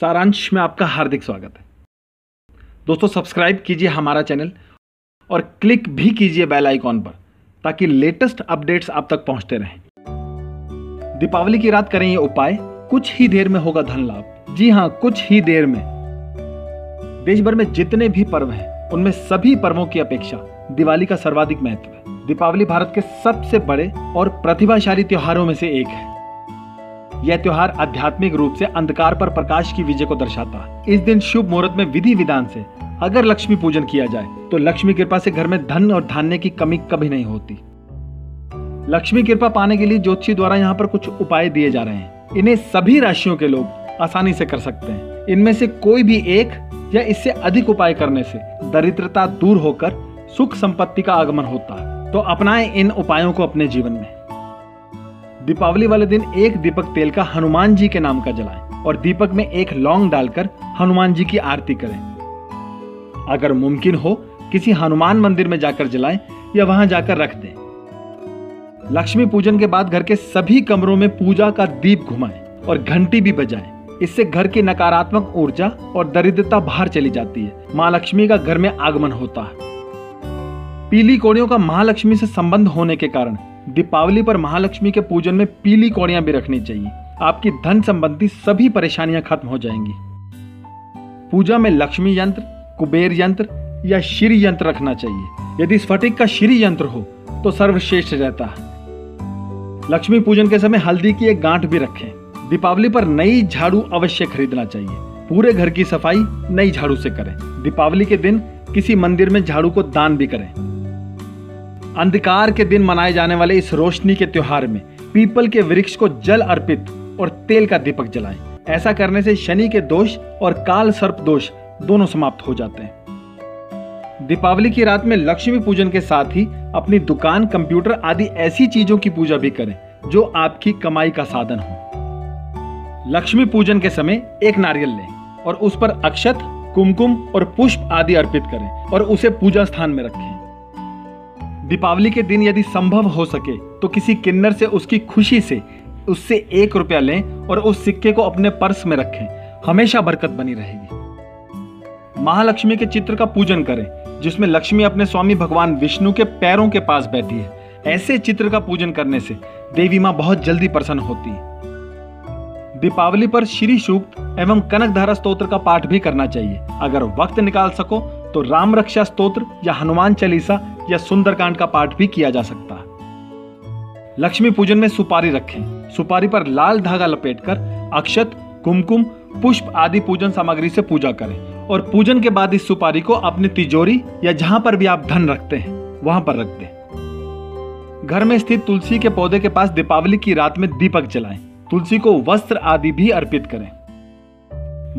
सारांश में आपका हार्दिक स्वागत है। दोस्तों सब्सक्राइब कीजिए हमारा चैनल और क्लिक भी कीजिए बेल आइकॉन पर ताकि लेटेस्ट अपडेट्स आप तक पहुँचते रहें। दीपावली की रात करें ये उपाय। कुछ ही देर में होगा धन लाभ। जी हाँ कुछ ही देर में। देश भर में जितने भी पर्व हैं, उनमें सभी पर्वों की अपेक्षा दिवाली का सर्वाधिक महत्व है। दीपावली भारत के सबसे बड़े और प्रतिभाशाली त्योहारों में से एक है। यह त्योहार आध्यात्मिक रूप से अंधकार पर प्रकाश की विजय को दर्शाता। है इस दिन शुभ मुहूर्त में विधि विधान से अगर लक्ष्मी पूजन किया जाए तो लक्ष्मी कृपा से घर में धन और धान्य की कमी कभी नहीं होती। लक्ष्मी कृपा पाने के लिए ज्योतिषी द्वारा यहाँ पर कुछ उपाय दिए जा रहे हैं। इन्हें सभी राशियों के लोग आसानी से कर सकते हैं। इनमें से कोई भी एक या इससे अधिक उपाय करने से दरिद्रता दूर होकर सुख संपत्ति का आगमन होता है। तो अपनाएँ इन उपायों को अपने जीवन में। दीपावली वाले दिन एक दीपक तेल का हनुमान जी के नाम का जलाएँ और दीपक में एक लौंग डालकर हनुमान जी की आरती करें। अगर मुमकिन हो, किसी हनुमान मंदिर में जाकर जलाएँ या वहाँ जाकर रख दें। लक्ष्मी पूजन के बाद घर के सभी कमरों में पूजा का दीप घुमाएँ और घंटी भी बजाएँ। इससे घर की नकारात्मक ऊर्जा और दरिद्रता बाहर चली जाती है। माँ लक्ष्मी का घर में आगमन होता है। पीली कोड़ियों का महालक्ष्मी से संबंध होने के कारण दीपावली पर महालक्ष्मी के पूजन में पीली कौड़ियाँ भी रखनी चाहिए। आपकी धन संबंधी सभी परेशानियाँ खत्म हो जाएँगी। पूजा में लक्ष्मी यंत्र, कुबेर यंत्र या श्री यंत्र रखना चाहिए। यदि स्फटिक का श्री यंत्र हो तो सर्वश्रेष्ठ रहता है। लक्ष्मी पूजन के समय हल्दी की एक गांठ भी रखें। दीपावली पर नई झाड़ू अवश्य खरीदना चाहिए। पूरे घर की सफ़ाई नई झाड़ू से करें। दीपावली के दिन किसी मंदिर में झाड़ू को दान भी करें। अंधकार के दिन मनाए जाने वाले इस रोशनी के त्योहार में पीपल के वृक्ष को जल अर्पित और तेल का दीपक जलाएँ। ऐसा करने से शनि के दोष और काल सर्प दोष दोनों समाप्त हो जाते हैं। दीपावली की रात में लक्ष्मी पूजन के साथ ही अपनी दुकान, कंप्यूटर आदि ऐसी चीज़ों की पूजा भी करें, जो आपकी कमाई का साधन हो। लक्ष्मी पूजन के समय एक नारियल लें और उस पर अक्षत, कुमकुम और पुष्प आदि अर्पित करें और उसे पूजा स्थान में रखें। दीपावली के दिन यदि संभव हो सके तो किसी किन्नर से उसकी खुशी से उससे एक रुपया लें और उस सिक्के को अपने पर्स में रखें। हमेशा बरकत बनी रहेगी। महालक्ष्मी के चित्र का पूजन करें, जिसमें लक्ष्मी अपने स्वामी भगवान विष्णु के पैरों के पास बैठी है। ऐसे चित्र का पूजन करने से देवी माँ बहुत जल्दी प्रसन्न होती है। दीपावली पर श्री सूक्त एवं कनक धारा स्त्रोत्र का पाठ भी करना चाहिए। अगर वक्त निकाल सको तो राम रक्षा स्तोत्र या हनुमान चालीसा या सुंदरकांड का पाठ भी किया जा सकता। है लक्ष्मी पूजन में सुपारी रखें। सुपारी पर लाल धागा लपेटकर अक्षत, कुमकुम, पुष्प आदि पूजन सामग्री से पूजा करें और पूजन के बाद इस सुपारी को अपनी तिजोरी या जहाँ पर भी आप धन रखते हैं, वहाँ पर रख दें। घर में स्थित तुलसी के पौधे के पास दीपावली की रात में दीपक जलाएँ। तुलसी को वस्त्र आदि भी अर्पित करें।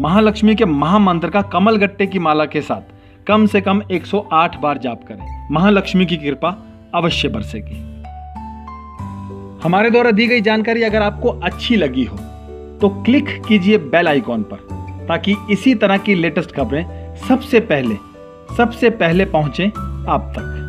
महालक्ष्मी के महामंत्र का कमल गट्टे की माला के साथ कम से कम 108 बार जाप करें। महालक्ष्मी की कृपा अवश्य बरसेगी। हमारे द्वारा दी गई जानकारी अगर आपको अच्छी लगी हो तो क्लिक कीजिए बेल आइकॉन पर, ताकि इसी तरह की लेटेस्ट खबरें सबसे पहले सबसे पहले पहुँचे आप तक।